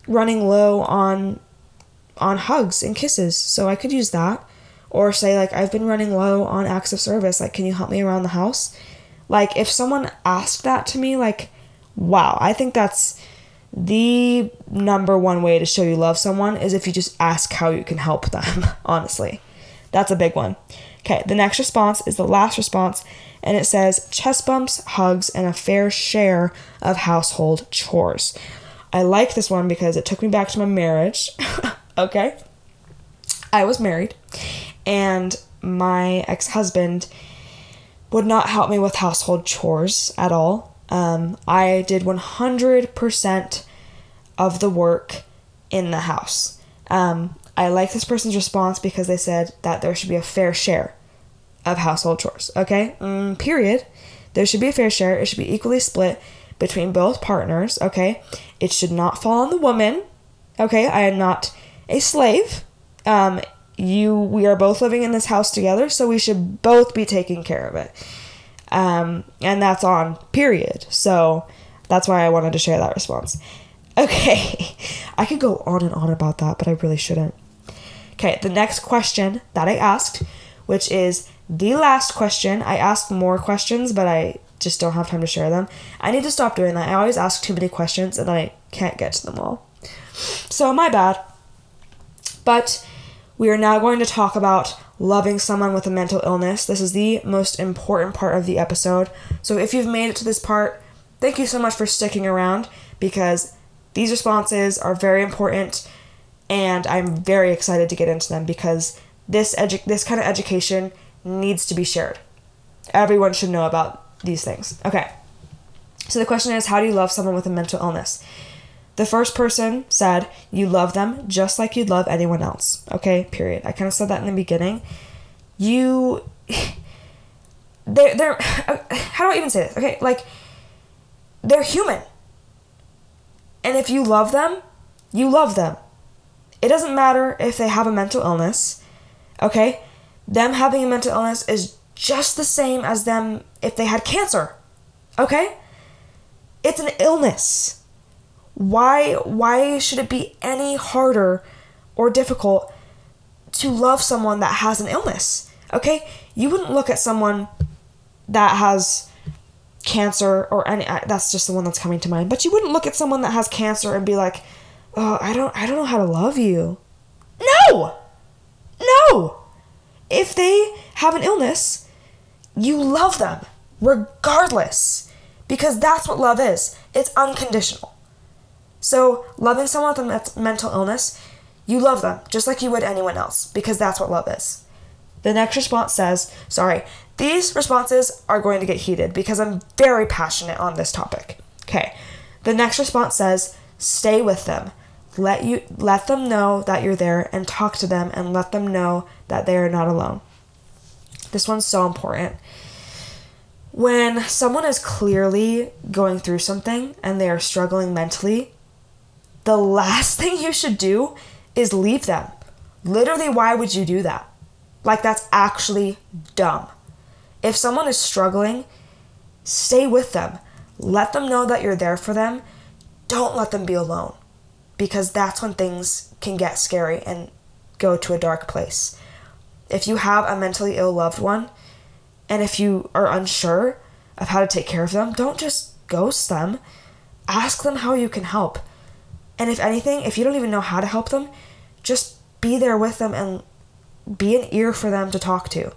running low on on hugs and kisses, so I could use that. Or say, like, I've been running low on acts of service, like, can you help me around the house? Like, if someone asked that to me, like, wow, I think that's the number one way to show you love someone is if you just ask how you can help them, (laughs) honestly. That's a big one. Okay, the next response is the last response, and it says chest bumps, hugs, and a fair share of household chores. I like this one because it took me back to my marriage. (laughs) Okay. I was married and my ex husband would not help me with household chores at all. Um, I did 100% of the work in the house. Um, I like this person's response because they said that there should be a fair share of household chores. Okay? Mm, period. There should be a fair share. It should be equally split between both partners. Okay? It should not fall on the woman. Okay? I am not a slave. Um, you, we are both living in this house together, so we should both be taking care of it. Um, and that's on period. So that's why I wanted to share that response. Okay, (laughs) I could go on and on about that, but I really shouldn't. Okay, the next question that I asked, which is the last question. I asked more questions, but I just don't have time to share them. I need to stop doing that. I always ask too many questions and I can't get to them all. So, my bad. But we are now going to talk about loving someone with a mental illness. This is the most important part of the episode. So, if you've made it to this part, thank you so much for sticking around because these responses are very important and I'm very excited to get into them because this edu- this kind of education needs to be shared. Everyone should know about these things. Okay. So the question is how do you love someone with a mental illness? The first person said you love them just like you'd love anyone else. Okay, period. I kind of said that in the beginning. You (laughs) they're they're (laughs) how do I even say this? Okay, like they're human. And if you love them, you love them. It doesn't matter if they have a mental illness, okay? Them having a mental illness is just the same as them if they had cancer, okay? It's an illness. Why why should it be any harder or difficult to love someone that has an illness? Okay? You wouldn't look at someone that has cancer or any that's just the one that's coming to mind but you wouldn't look at someone that has cancer and be like oh i don't i don't know how to love you. No! No! If they have an illness you love them regardless because that's what love is. It's unconditional. So loving someone with a mental illness you love them just like you would anyone else because that's what love is. The next response says sorry these responses are going to get heated because I'm very passionate on this topic. Okay. The next response says, "Stay with them. Let you let them know that you're there and talk to them and let them know that they are not alone." This one's so important. When someone is clearly going through something and they are struggling mentally, the last (laughs) thing you should do is leave them. Literally, why would you do that? Like, that's actually dumb. If someone is struggling, stay with them. Let them know that you're there for them. Don't let them be alone because that's when things can get scary and go to a dark place. If you have a mentally ill loved one and if you are unsure of how to take care of them, don't just ghost them. Ask them how you can help. And if anything, if you don't even know how to help them, just be there with them and be an ear for them to talk to.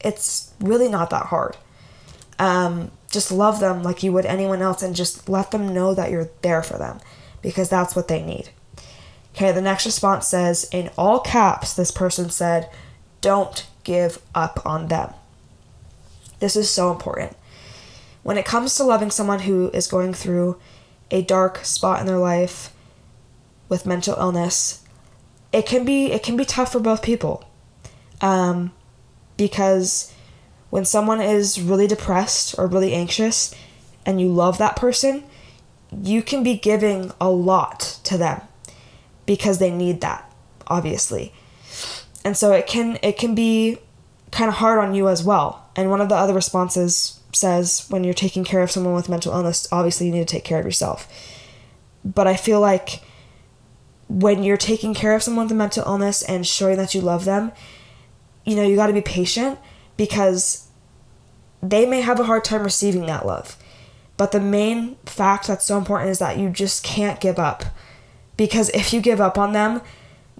It's really not that hard. Um, just love them like you would anyone else and just let them know that you're there for them because that's what they need. Okay, the next response says, in all caps, this person said, don't give up on them. This is so important. When it comes to loving someone who is going through a dark spot in their life with mental illness, it can be it can be tough for both people. Um, because when someone is really depressed or really anxious and you love that person, you can be giving a lot to them because they need that, obviously. And so it can it can be kind of hard on you as well. And one of the other responses says when you're taking care of someone with mental illness, obviously you need to take care of yourself. But I feel like when you're taking care of someone with a mental illness and showing that you love them, you know, you got to be patient because they may have a hard time receiving that love. But the main fact that's so important is that you just can't give up. Because if you give up on them,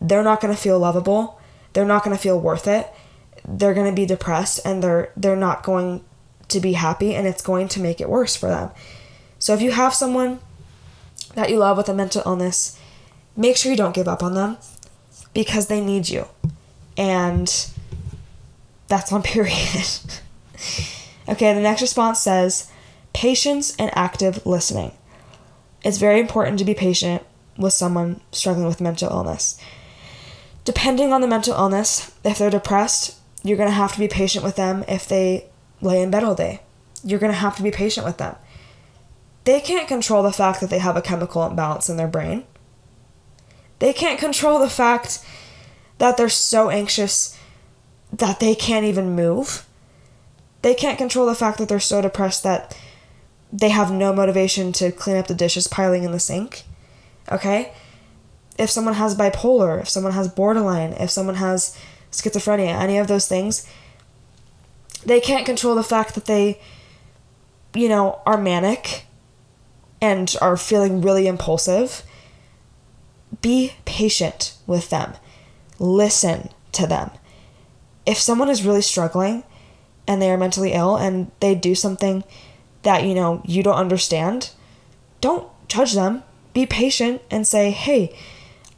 they're not going to feel lovable. They're not going to feel worth it. They're going to be depressed and they're they're not going to be happy and it's going to make it worse for them. So if you have someone that you love with a mental illness, make sure you don't give up on them because they need you. And that's on (laughs) period. Okay, the next response says patience and active listening. It's very important to be patient with someone struggling with mental illness. Depending on the mental illness, if they're depressed, you're going to have to be patient with them if they lay in bed all day. You're going to have to be patient with them. They can't control the fact that they have a chemical imbalance in their brain. They can't control the fact that they're so anxious that they can't even move. They can't control the fact that they're so depressed that they have no motivation to clean up the dishes piling in the sink. Okay? If someone has bipolar, if someone has borderline, if someone has schizophrenia, any of those things, they can't control the fact that they, you know, are manic and are feeling really impulsive. Be patient with them, listen to them. If someone is really struggling and they are mentally ill and they do something that, you know, you don't understand, don't judge them. Be patient and say, hey,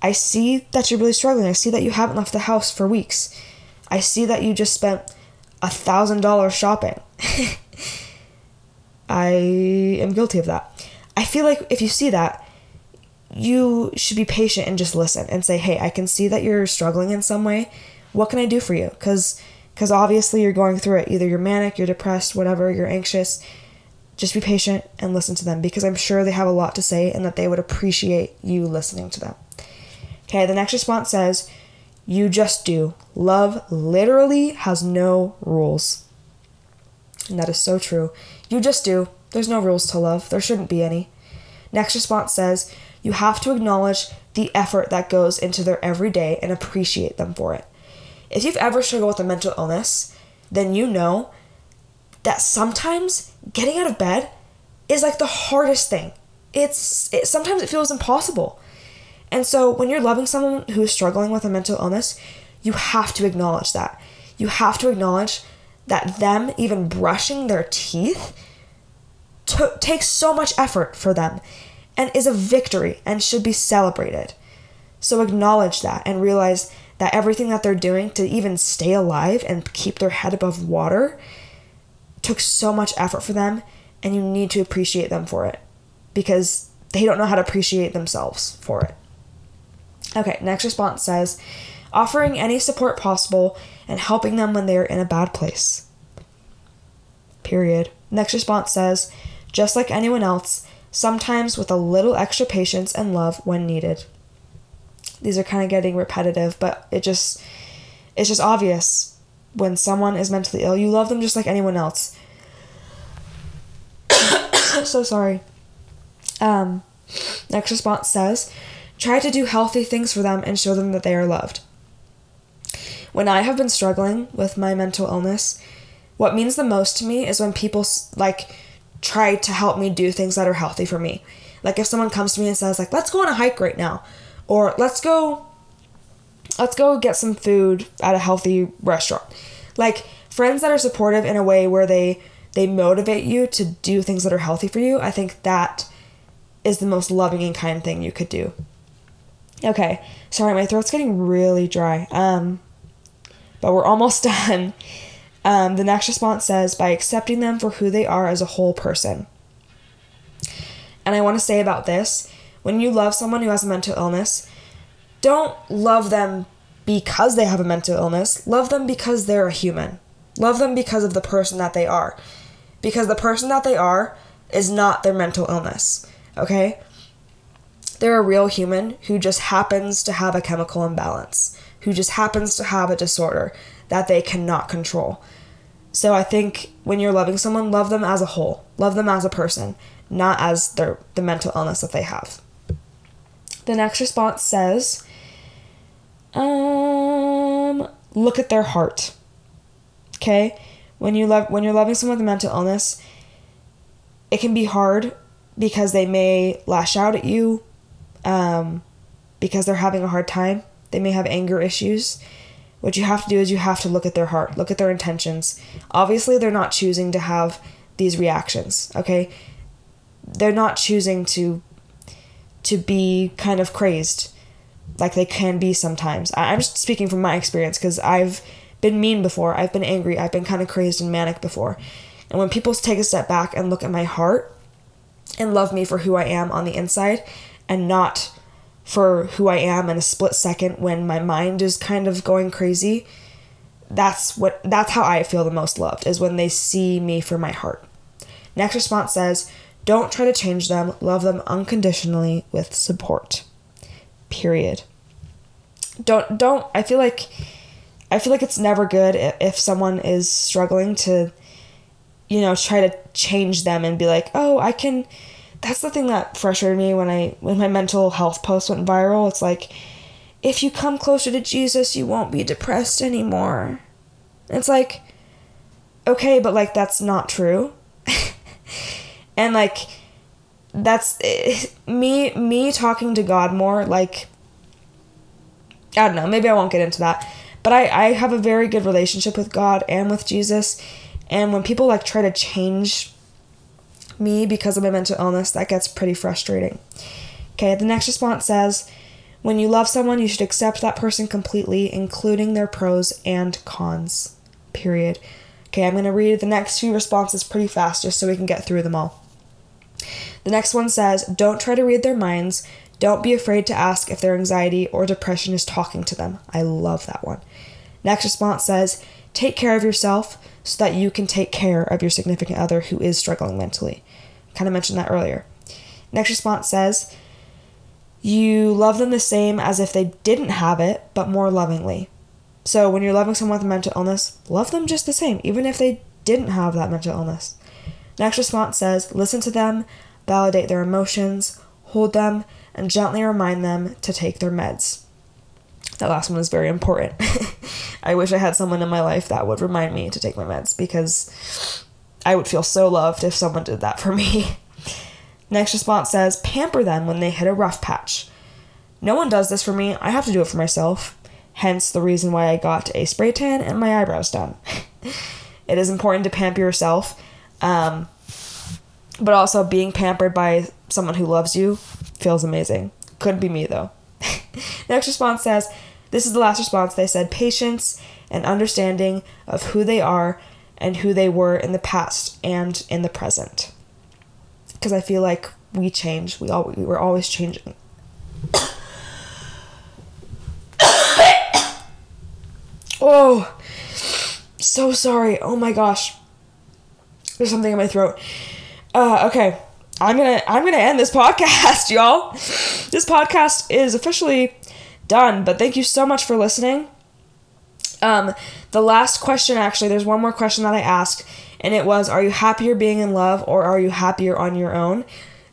I see that you're really struggling. I see that you haven't left the house for weeks. I see that you just spent a thousand dollars shopping. (laughs) I am guilty of that. I feel like if you see that, you should be patient and just listen and say, "Hey, I can see that you're struggling in some way. What can I do for you?" Cuz cuz obviously you're going through it. Either you're manic, you're depressed, whatever, you're anxious. Just be patient and listen to them because I'm sure they have a lot to say and that they would appreciate you listening to them. Okay, the next response says, You just do. Love literally has no rules. And that is so true. You just do. There's no rules to love. There shouldn't be any. Next response says, You have to acknowledge the effort that goes into their everyday and appreciate them for it. If you've ever struggled with a mental illness, then you know that sometimes getting out of bed is like the hardest thing. It's it, sometimes it feels impossible. And so when you're loving someone who is struggling with a mental illness, you have to acknowledge that. You have to acknowledge that them even brushing their teeth takes so much effort for them and is a victory and should be celebrated. So acknowledge that and realize that everything that they're doing to even stay alive and keep their head above water took so much effort for them and you need to appreciate them for it because they don't know how to appreciate themselves for it. Okay, next response says offering any support possible and helping them when they are in a bad place. Period. Next response says just like anyone else, sometimes with a little extra patience and love when needed. These are kind of getting repetitive, but it just it's just obvious when someone is mentally ill, you love them just like anyone else. (coughs) so sorry. Um, next response says, try to do healthy things for them and show them that they are loved. When I have been struggling with my mental illness, what means the most to me is when people like try to help me do things that are healthy for me. Like if someone comes to me and says like, "Let's go on a hike right now," or "Let's go let's go get some food at a healthy restaurant." Like friends that are supportive in a way where they they motivate you to do things that are healthy for you. I think that is the most loving and kind thing you could do. Okay, sorry, my throat's getting really dry. Um, but we're almost (laughs) done. Um, the next response says by accepting them for who they are as a whole person. And I want to say about this when you love someone who has a mental illness, don't love them because they have a mental illness. Love them because they're a human. Love them because of the person that they are. Because the person that they are is not their mental illness. Okay? They're a real human who just happens to have a chemical imbalance, who just happens to have a disorder that they cannot control. So I think when you're loving someone, love them as a whole. Love them as a person, not as their the mental illness that they have. The next response says, um, look at their heart. Okay? When you love when you're loving someone with a mental illness, it can be hard because they may lash out at you um, because they're having a hard time. They may have anger issues. What you have to do is you have to look at their heart, look at their intentions. Obviously, they're not choosing to have these reactions, okay? They're not choosing to to be kind of crazed like they can be sometimes. I'm just speaking from my experience because I've been mean before. I've been angry. I've been kind of crazed and manic before. And when people take a step back and look at my heart and love me for who I am on the inside and not for who I am in a split second when my mind is kind of going crazy, that's what that's how I feel the most loved is when they see me for my heart. Next response says, "Don't try to change them. Love them unconditionally with support." Period. Don't don't I feel like I feel like it's never good if, someone is struggling to you know, try to change them and be like, "Oh, I can that's the thing that frustrated me when I when my mental health post went viral. It's like if you come closer to Jesus, you won't be depressed anymore. It's like okay, but like that's not true. (laughs) and like that's (laughs) me me talking to God more like I don't know, maybe I won't get into that. But I I have a very good relationship with God and with Jesus and when people like try to change me because of my mental illness, that gets pretty frustrating. Okay, the next response says, when you love someone, you should accept that person completely, including their pros and cons. Period. Okay, I'm going to read the next few responses pretty fast just so we can get through them all. The next one says, Don't try to read their minds. Don't be afraid to ask if their anxiety or depression is talking to them. I love that one. Next response says, Take care of yourself so that you can take care of your significant other who is struggling mentally. Kind of mentioned that earlier. Next response says, You love them the same as if they didn't have it, but more lovingly. So when you're loving someone with mental illness, love them just the same, even if they didn't have that mental illness. Next response says, Listen to them, validate their emotions, hold them, and gently remind them to take their meds. That last one is very important. (laughs) I wish I had someone in my life that would remind me to take my meds because I would feel so loved if someone did that for me. (laughs) Next response says, pamper them when they hit a rough patch. No one does this for me, I have to do it for myself. Hence the reason why I got a spray tan and my eyebrows done. (laughs) it is important to pamper yourself, um, but also being pampered by someone who loves you feels amazing. Couldn't be me though. (laughs) Next response says, This is the last response. They said, patience and understanding of who they are and who they were in the past and in the present. Because I feel like we change. We all we were always changing. (coughs) oh, so sorry. Oh my gosh. There's something in my throat. Uh, okay. I'm gonna I'm gonna end this (laughs) podcast, y'all. This podcast is officially done, but thank you so much for listening. Um, the last question actually, there's one more question that I asked, and it was, "Are you happier being in love, or are you happier on your own?"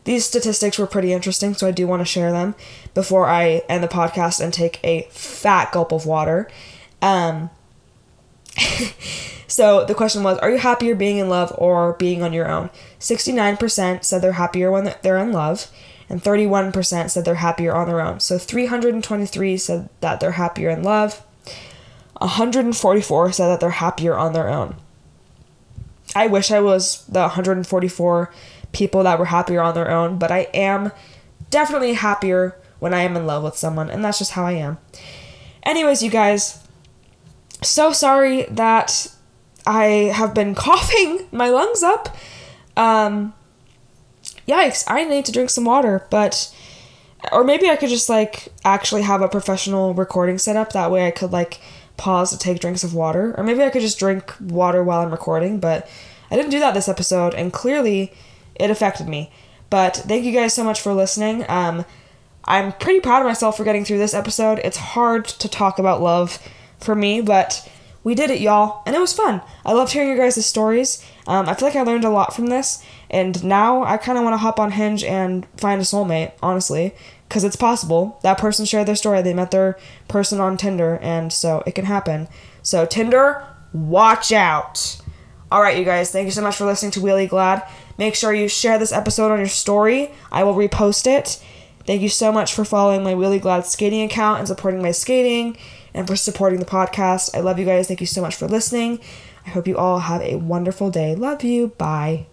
These statistics were pretty interesting, so I do want to share them before I end the podcast and take a fat gulp of water. Um, So the question was, are you happier being in love or being on your own? 69% said they're happier when they're in love, and 31% said they're happier on their own. So 323 said that they're happier in love. 144 said that they're happier on their own. I wish I was the 144 people that were happier on their own, but I am definitely happier when I am in love with someone, and that's just how I am. Anyways, you guys, so sorry that I have been (laughs) coughing my lungs up. Um, yikes, I need to drink some water, but or maybe I could just like actually have a professional recording set up that way I could like pause to take drinks of water or maybe I could just drink water while I'm recording, but I didn't do that this episode and clearly it affected me. But thank you guys so much for listening. Um I'm pretty proud of myself for getting through this episode. It's hard to talk about love for me, but we did it, y'all, and it was fun. I loved hearing your guys' stories. Um, I feel like I learned a lot from this, and now I kind of want to hop on Hinge and find a soulmate, honestly, because it's possible. That person shared their story, they met their person on Tinder, and so it can happen. So, Tinder, watch out. All right, you guys, thank you so much for listening to Wheelie Glad. Make sure you share this episode on your story. I will repost it. Thank you so much for following my Wheelie Glad skating account and supporting my skating and for supporting the podcast. I love you guys. Thank you so much for listening. I hope you all have a wonderful day. Love you. Bye.